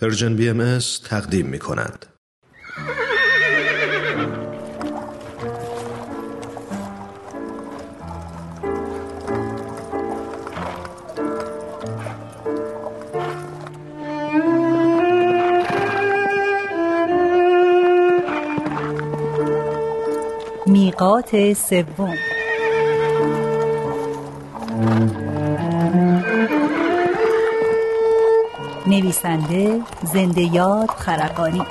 پرژن بی ام تقدیم می کند. میقات سوم نویسنده زنده یاد خرقانی.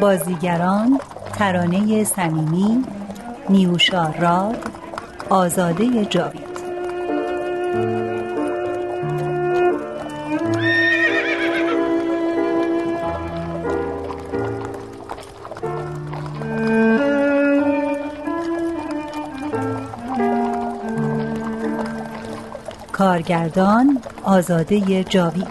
بازیگران ترانه صمیمی نیوشا راد آزاده جاوید. کارگردان آزاده جاوید.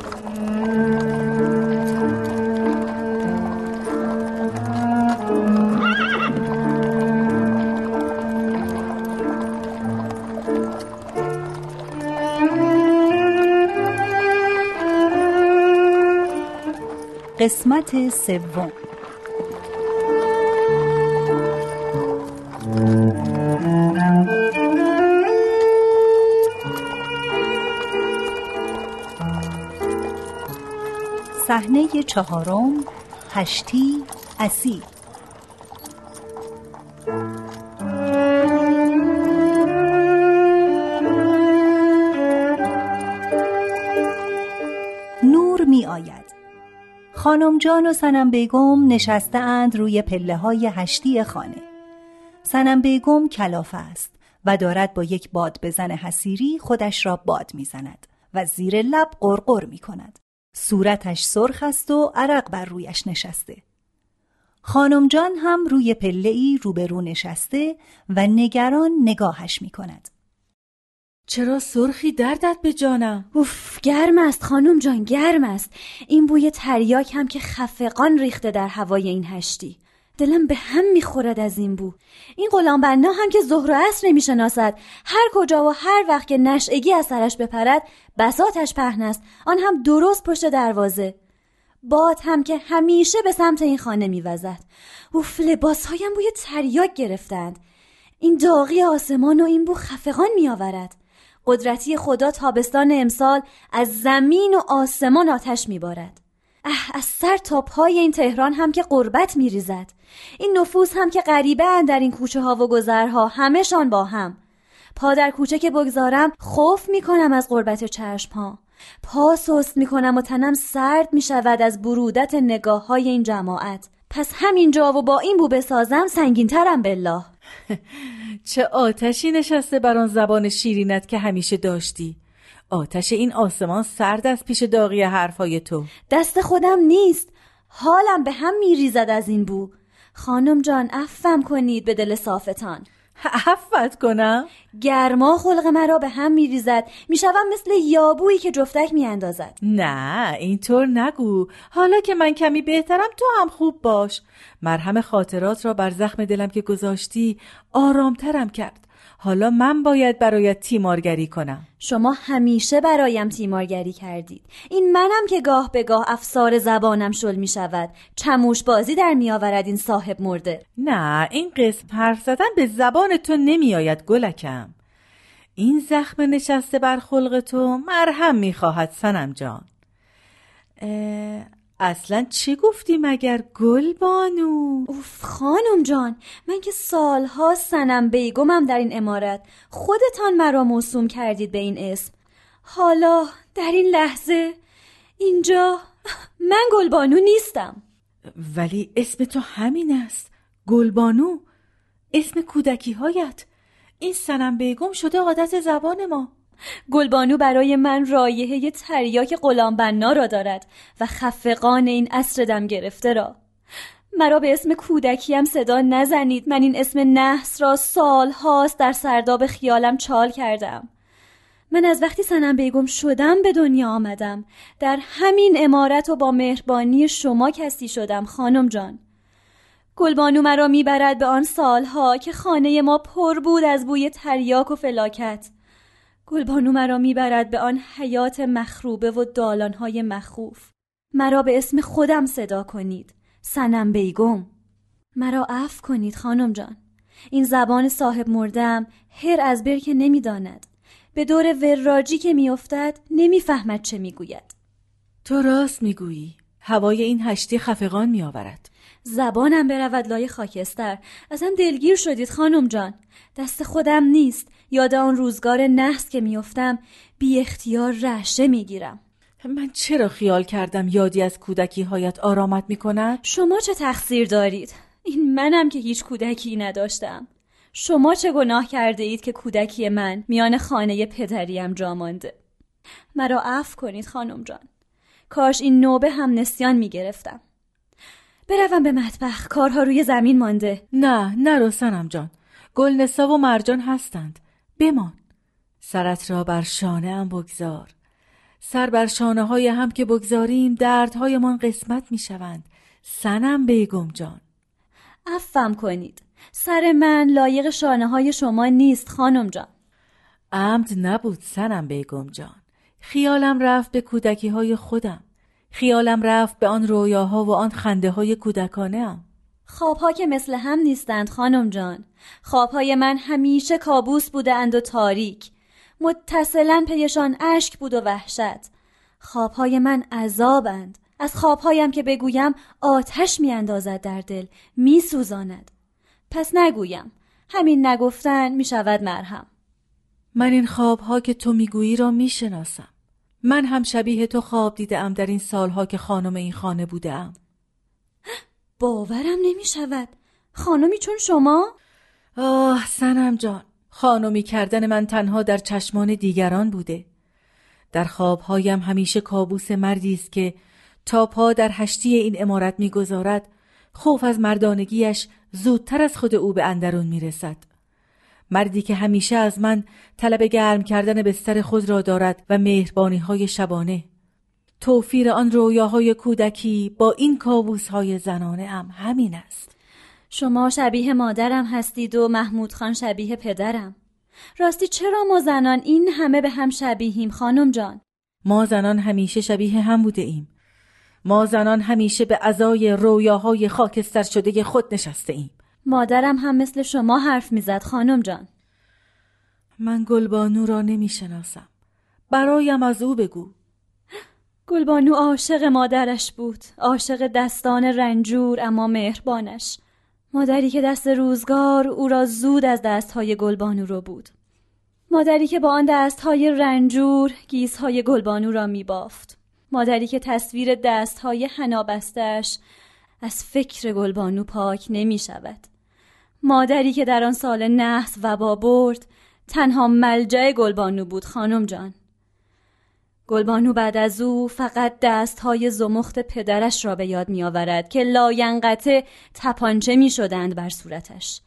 قسمت سوم. صحنه چهارم هشتی اسی. نور می آید. خانم جان و سنم بیگم نشسته اند روی پله های هشتی خانه. سنم بیگم کلافه است و دارد با یک باد بزن حسیری خودش را باد می‌زند و زیر لب قرقر می کند. صورتش سرخ است و عرق بر رویش نشسته. خانم جان هم روی پله ای روبرو نشسته و نگران نگاهش می کند. چرا سرخی دردت به جانم؟ اوف گرم است خانم جان گرم است این بوی تریاک هم که خفقان ریخته در هوای این هشتی دلم به هم می‌خورد از این بو. این غلام بنا هم که ظهر و عصر نمی‌شناسد. هر کجا و هر وقت که نشعگی از سرش بپرد بساتش پهن است. آن هم درست پشت دروازه. باد هم که همیشه به سمت این خانه میوزد. اوف لباس هایم بوی تریاک گرفتند. این داغی آسمان و این بو خفقان میآورد. قدرتی خدا تابستان امسال از زمین و آسمان آتش میبارد. از سر تا پای این تهران هم که قربت میریزد. این نفوس هم که غریبه در این کوچه ها و گذرها همهشان با هم. پا در کوچه که بگذارم خوف می‌کنم از قربت چشم ها پا سست می‌کنم و تنم سرد می‌شود از برودت نگاه های این جماعت. پس همینجا و با این بو بسازم سنگینترم بالله. چه آتشی نشسته بر آن زبان شیرینت که همیشه داشتی. آتش این آسمان سرد از پیش داغی حرفای تو. دست خودم نیست. حالم به هم میریزد از این بو. خانم جان عفم کنید به دل صافتان. عفت کنم؟ گرما خلق مرا به هم میریزد. می‌شوم مثل یابویی که جفتک میاندازد. نه اینطور نگو. حالا که من کمی بهترم تو هم خوب باش. مرهم خاطرات را بر زخم دلم که گذاشتی آرامترم کرد. حالا من باید برایت تیمارگری کنم. شما همیشه برایم تیمارگری کردید. این منم که گاه به گاه افسار زبانم شل می شود. چموش بازی در می آورد این صاحب مرده. نه این قسم حرف زدن به زبان تو نمی آید گلکم. این زخم نشسته بر خلق تو مرهم می خواهد سنم جان. اصلا چی گفتی مگر گل بانو؟ اوف خانم جان من که سالها سنم بیگمم در این امارت. خودتان مرا موسوم کردید به این اسم. حالا در این لحظه اینجا من گلبانو نیستم. ولی اسم تو همین است. گلبانو اسم کودکی هایت این سنم بیگم شده عادت زبان ما. گلبانو برای من رایحه تریاک غلام بنا را دارد و خفقان این عصر دم گرفته را. مرا به اسم کودکیم صدا نزنید. من این اسم نحس را سال هاست در سرداب خیالم چال کردم. من از وقتی سنم بیگم شدم به دنیا آمدم. در همین امارت و با مهربانی شما کسی شدم خانم جان. گلبانو مرا می‌برد به آن سالها که خانه ما پر بود از بوی تریاک و فلاکت. گلبانو مرا می‌برد به آن حیات مخروبه و دالانهای مخوف. مرا به اسم خودم صدا کنید. سنم بیگم. مرا عفو کنید خانم جان. این زبان صاحب مردم هر از بر که نمی‌داند. به دور وراجی که میافتد نمی‌فهمد چه می‌گوید. تو راست می‌گویی. هوای این هشتی خفقان میآورد. زبانم برود لای خاکستر. اصلا دلگیر شدید خانم جان. دست خودم نیست. یاد آن روزگار نحس که میافتم بی اختیار رعشه می‌گیرم. من چرا خیال کردم یادی از کودکی هایت آرامت می کند؟ شما چه تقصیر دارید؟ این منم که هیچ کودکی نداشتم. شما چه گناه کرده اید که کودکی من میان خانه پدریم جا مانده؟ مرا عفو کنید خانم جان. کاش این نوبه هم نسیان می گرفتم بروم به مطبخ کارها روی زمین مانده. نه نرو سنم جان. گلنسا و مرجان هستند. بمان. سرت را بر شانه هم بگذار. سر بر شانه های هم که بگذاریم دردهایمان قسمت می شوند سنم بیگم جان. افم کنید. سر من لایق شانه های شما نیست خانم جان. عمد نبود سنم بیگم جان. خیالم رفت به کودکی های خودم. خیالم رفت به آن رویاها و آن خنده های کودکانه هم. خوابها که مثل هم نیستند خانم جان. خوابهای من همیشه کابوس بودند و تاریک. متصلا پیشان اشک بود و وحشت. خوابهای من عذابند. از خوابهایم که بگویم آتش میاندازد در دل میسوزاند. پس نگویم. همین نگفتن می‌شود مرهم. من این خوابها که تو می‌گویی را می‌شناسم. من هم شبیه تو خواب دیدم در این سالها که خانم این خانه بودم باورم نمی شود خانمی چون شما؟ آه سنم جان. خانمی کردن من تنها در چشمان دیگران بوده. در خوابهایم همیشه کابوس مردی است که تا پا در هشتی این امارت می‌گذارد خوف از مردانگیش زودتر از خود او به اندرون می‌رسد. مردی که همیشه از من طلب گرم کردن بستر خود را دارد و مهربانی های شبانه. توفیر آن رویاهای کودکی با این کابوس های زنانه هم همین است. شما شبیه مادرم هستید و محمود خان شبیه پدرم. راستی چرا ما زنان این همه به هم شبیهیم خانم جان؟ ما زنان همیشه شبیه هم بوده ایم. ما زنان همیشه به ازای رویاهای خاکستر شده خود نشسته ایم. مادرم هم مثل شما حرف می‌زد خانم جان. من گلبانو را نمی‌شناسم. برایم از او بگو. گلبانو عاشق مادرش بود عاشق دستان رنجور اما مهربانش. مادری که دست روزگار او را زود از دستهای گلبانو رو بود. مادری که با آن دستهای رنجور گیزهای گلبانو را میبافت. مادری که تصویر دستهای حنابستش از فکر گلبانو پاک نمی شود مادری که در آن سال نحس و با برد تنها ملجع گلبانو بود خانم جان. گلبانو بعد از او فقط دست های زمخت پدرش را به یاد می آورد که لاینقطه تپانچه می شدند بر صورتش.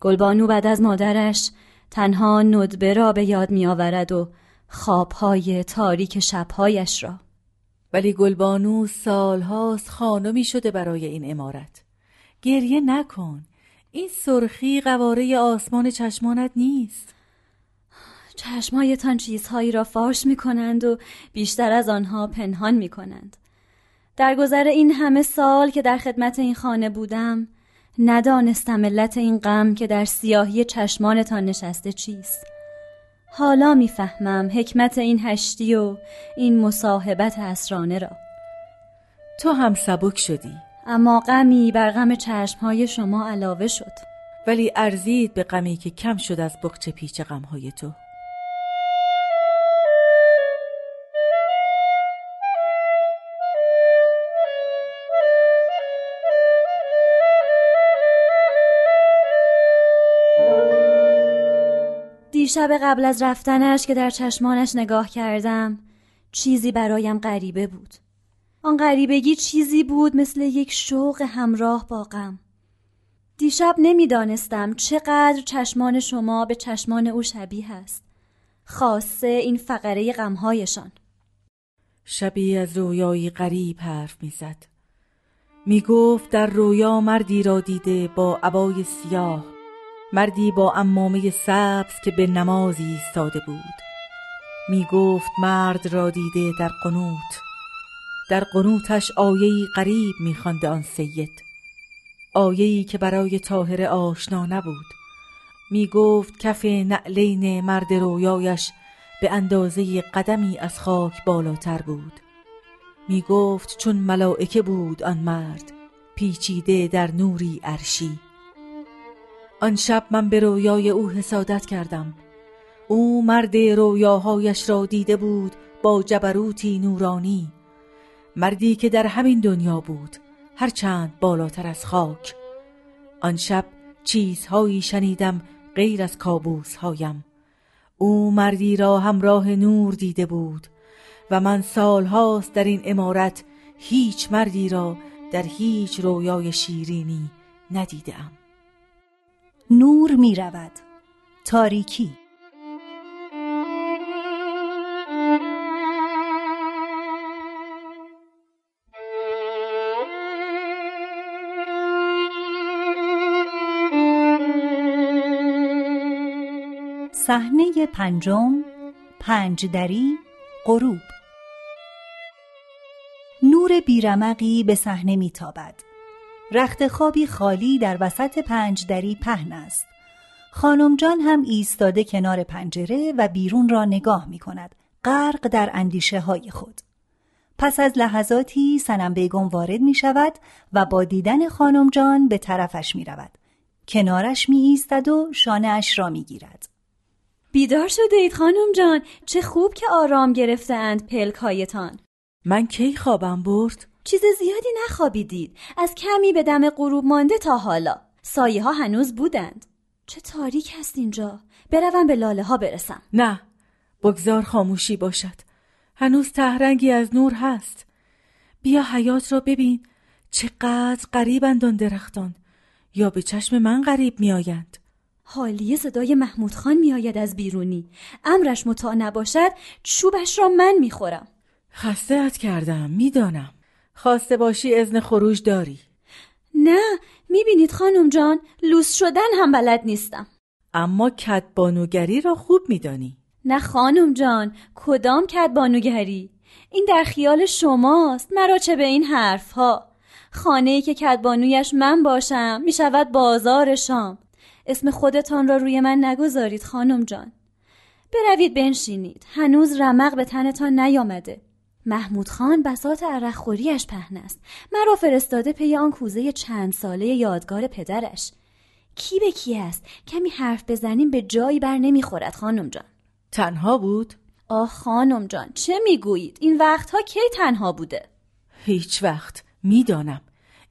گلبانو بعد از مادرش تنها ندبه را به یاد می آورد و خوابهای تاریک شبهایش را. ولی گلبانو سالهاست خانمی شده برای این امارت. گریه نکن. این سرخی قواره آسمان چشمانت نیست. چشمایتان چیزهایی را فاش می کنند و بیشتر از آنها پنهان می کنند. در گذر این همه سال که در خدمت این خانه بودم ندانستم علت این غم که در سیاهی چشمانتان نشسته چیست. حالا می‌فهمم حکمت این هشتی و این مصاحبت اسرانه را. تو هم سبک شدی. اما غمی بر غم چشمهای شما علاوه شد. ولی ارزید به غمی که کم شد از بخچه پیچ غمهای تو. دیشب قبل از رفتنش که در چشمانش نگاه کردم چیزی برایم غریبه بود. آن غریبگی چیزی بود مثل یک شوق همراه با غم. دیشب نمی‌دانستم چقدر چشمان شما به چشمان او شبیه است. خاصه این فقره غمهایشان. شبی از رویایی غریب حرف می‌زد. می گفت در رویا مردی را دیده با عبای سیاه. مردی با امامه سبز که به نمازی ایستاده بود. می گفت مرد را دیده در قنوت. در قنوتش آیهی غریب می آن سید. آیهی که برای طاهر آشنا نبود. می گفت کف نعلین مرد رویایش به اندازه قدمی از خاک بالاتر بود. می گفت چون ملائکه بود آن مرد پیچیده در نوری عرشی. آن شب من به رویای او حسادت کردم. او مرد رویاهایش را دیده بود با جبروتی نورانی. مردی که در همین دنیا بود هرچند بالاتر از خاک. آن شب چیزهایی شنیدم غیر از کابوس هایم او مردی را همراه نور دیده بود و من سالهاست در این امارت هیچ مردی را در هیچ رویای شیرینی ندیدم. نور می رود تاریکی. صحنه پنجم پنج دری غروب. نور بیرمقی به صحنه میتابد. رخت خوابی خالی در وسط پنج دری پهن است. خانم جان هم ایستاده کنار پنجره و بیرون را نگاه می کند. غرق در اندیشه های خود. پس از لحظاتی سنم بیگم وارد می شود و با دیدن خانم جان به طرفش می رود. کنارش می ایستد و شانه اش را می گیرد. بیدار شده اید خانم جان. چه خوب که آرام گرفتند پلک هایتان من کی خوابم برد؟ چیز زیادی نخوابیدید. از کمی به دم غروب مانده تا حالا. سایه ها هنوز بودند. چه تاریک هست اینجا. بروم به لاله ها برسم. نه بگذار خاموشی باشد. هنوز تهرنگی از نور هست. بیا حیات را ببین. چقدر قریبند آن درختان. یا به چشم من غریب میآیند. حالیه صدای محمود خان میآید از بیرونی. امرش مطاع نباشد چوبش را من می‌خورم. خسته کردم می‌دانم. خواسته باشی ازن خروج داری؟ نه می‌بینید خانم جان لوس شدن هم بلد نیستم. اما کدبانوگری را خوب میدانی. نه خانم جان کدام کدبانوگری این در خیال شماست مرا چه به این حرف ها خانه ای که کدبانویش من باشم می‌شود بازار شام. اسم خودتان را روی من نگذارید خانم جان. بروید بنشینید هنوز رمق به تنتان نیامده. محمود خان بسات عرقخوریش پهن است. مرا فرستاده پی آن کوزه چند ساله یادگار پدرش. کی به کی است؟ کمی حرف بزنیم به جایی بر نمی‌خورد خانم جان. تنها بود؟ آه خانم جان چه می‌گویید؟ این وقتها کی تنها بوده؟ هیچ وقت می‌دانم.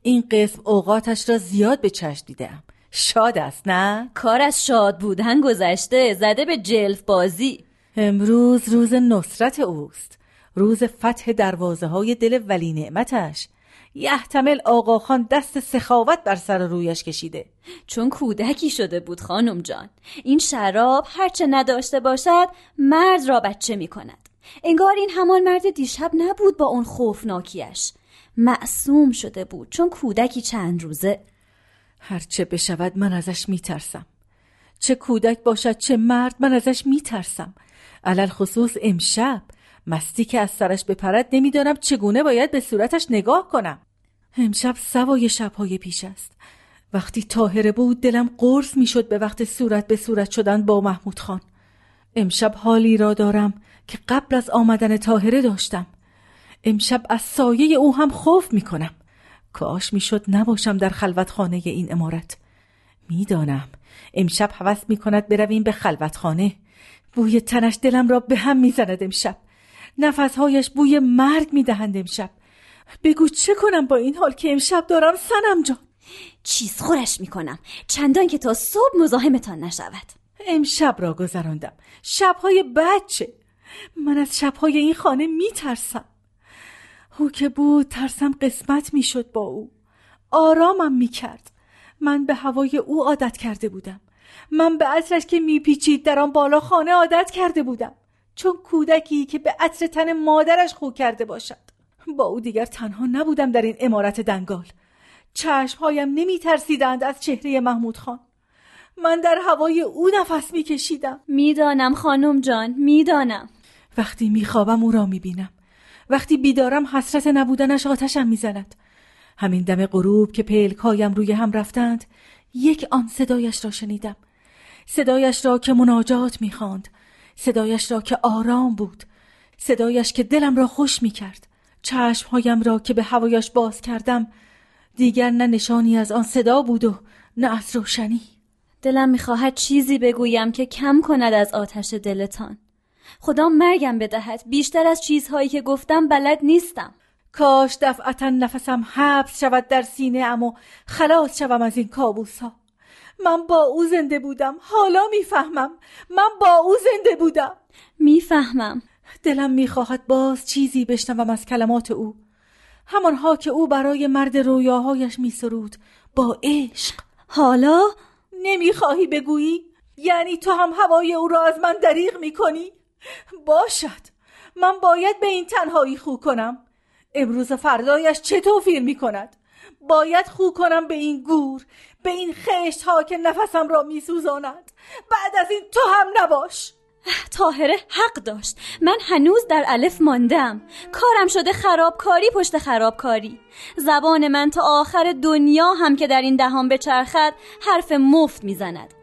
این قسم اوقاتش را زیاد به چشم دیدم شاد است نه؟ کار از شاد بودن گذشته زده به جلف بازی امروز روز نصرت اوست. روز فتح دروازه های دل ولی نعمتش. یحتمل آقاخان دست سخاوت بر سر رویش کشیده. چون کودکی شده بود خانم جان. این شراب هرچه نداشته باشد مرد را بچه می کند. انگار این همان مرد دیشب نبود با اون خوفناکیش. معصوم شده بود چون کودکی چند روزه. هرچه بشود من ازش میترسم چه کودک باشد چه مرد من ازش میترسم علل خصوص امشب مستی که از سرش بپرد نمی‌دانم چگونه باید به صورتش نگاه کنم. امشب سوای شبهای پیش است. وقتی تاهره بود دلم قرص می‌شد به وقت صورت به صورت شدن با محمود خان. امشب حالی را دارم که قبل از آمدن تاهره داشتم. امشب از سایه او هم خوف می‌کنم. کاش می‌شد نباشم در خلوتخانه این امارت. می‌دانم امشب حوث می‌کند برویم به خلوتخانه. بوی تنش دلم را به هم می‌زند امشب. نفسهایش بوی مرگ می‌دهند امشب. بگو چه کنم با این حال که امشب دارم سنم جان؟ چیز خورش می‌کنم. چندان که تا صبح مزاحمتان نشود. امشب را گذراندم. شبهای بچه. من از شبهای این خانه میترسم. او که بود ترسم قسمت می‌شد با او. آرامم می‌کرد. من به هوای او عادت کرده بودم. من به عطرش که میپیچید در آن بالا خانه عادت کرده بودم. چون کودکی که به عطر تن مادرش خو کرده باشد. با او دیگر تنها نبودم در این امارت دنگال. چشمهایم نمی ترسیدند از چهره محمود خان. من در هوای او نفس می کشیدم می‌دانم خانم جان می‌دانم. وقتی میخوابم او را می‌بینم. وقتی بیدارم حسرت نبودنش آتشم می‌زند. همین دم غروب که پلکهایم روی هم رفتند یک آن صدایش را شنیدم. صدایش را که مناجات می‌خواند. صدایش را که آرام بود. صدایش که دلم را خوش می‌کرد. چشمهایم را که به هوایش باز کردم. دیگر نه نشانی از آن صدا بود و نه از روشنی. دلم می‌خواهد چیزی بگویم که کم کند از آتش دلتان. خدا مرگم بدهد. بیشتر از چیزهایی که گفتم بلد نیستم. کاش دفعتا نفسم حبس شود در سینه ام خلاص شوم از این کابوس ها من با او زنده بودم. حالا می‌فهمم. من با او زنده بودم. می‌فهمم. دلم می‌خواهد باز چیزی بشنوم از کلمات او. همانها که او برای مرد رویاهایش میسرود با عشق. حالا؟ نمی‌خواهی بگویی؟ یعنی تو هم هوای او را از من دریغ می‌کنی؟ باشد. من باید به این تنهایی خو کنم. امروز فردایش چه توفیر می کند باید خو کنم به این گور به این خشت ها که نفسم را می سوزاند بعد از این تو هم نباش. تاهره حق داشت. من هنوز در الف ماندم. کارم شده خرابکاری پشت خرابکاری. زبان من تا آخر دنیا هم که در این دهان بچرخد حرف مفت می‌زند.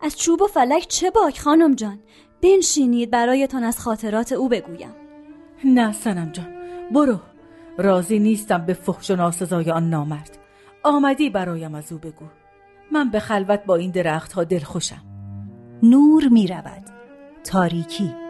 از چوب و فلک چه باک خانم جان؟ بنشینید برایتان از خاطرات او بگویم. نه سنم جان برو. راضی نیستم به فحش و ناسزای آن نامرد. آمدی برایم از او بگو. من به خلوت با این درخت ها دل خوشم نور می رود تاریکی.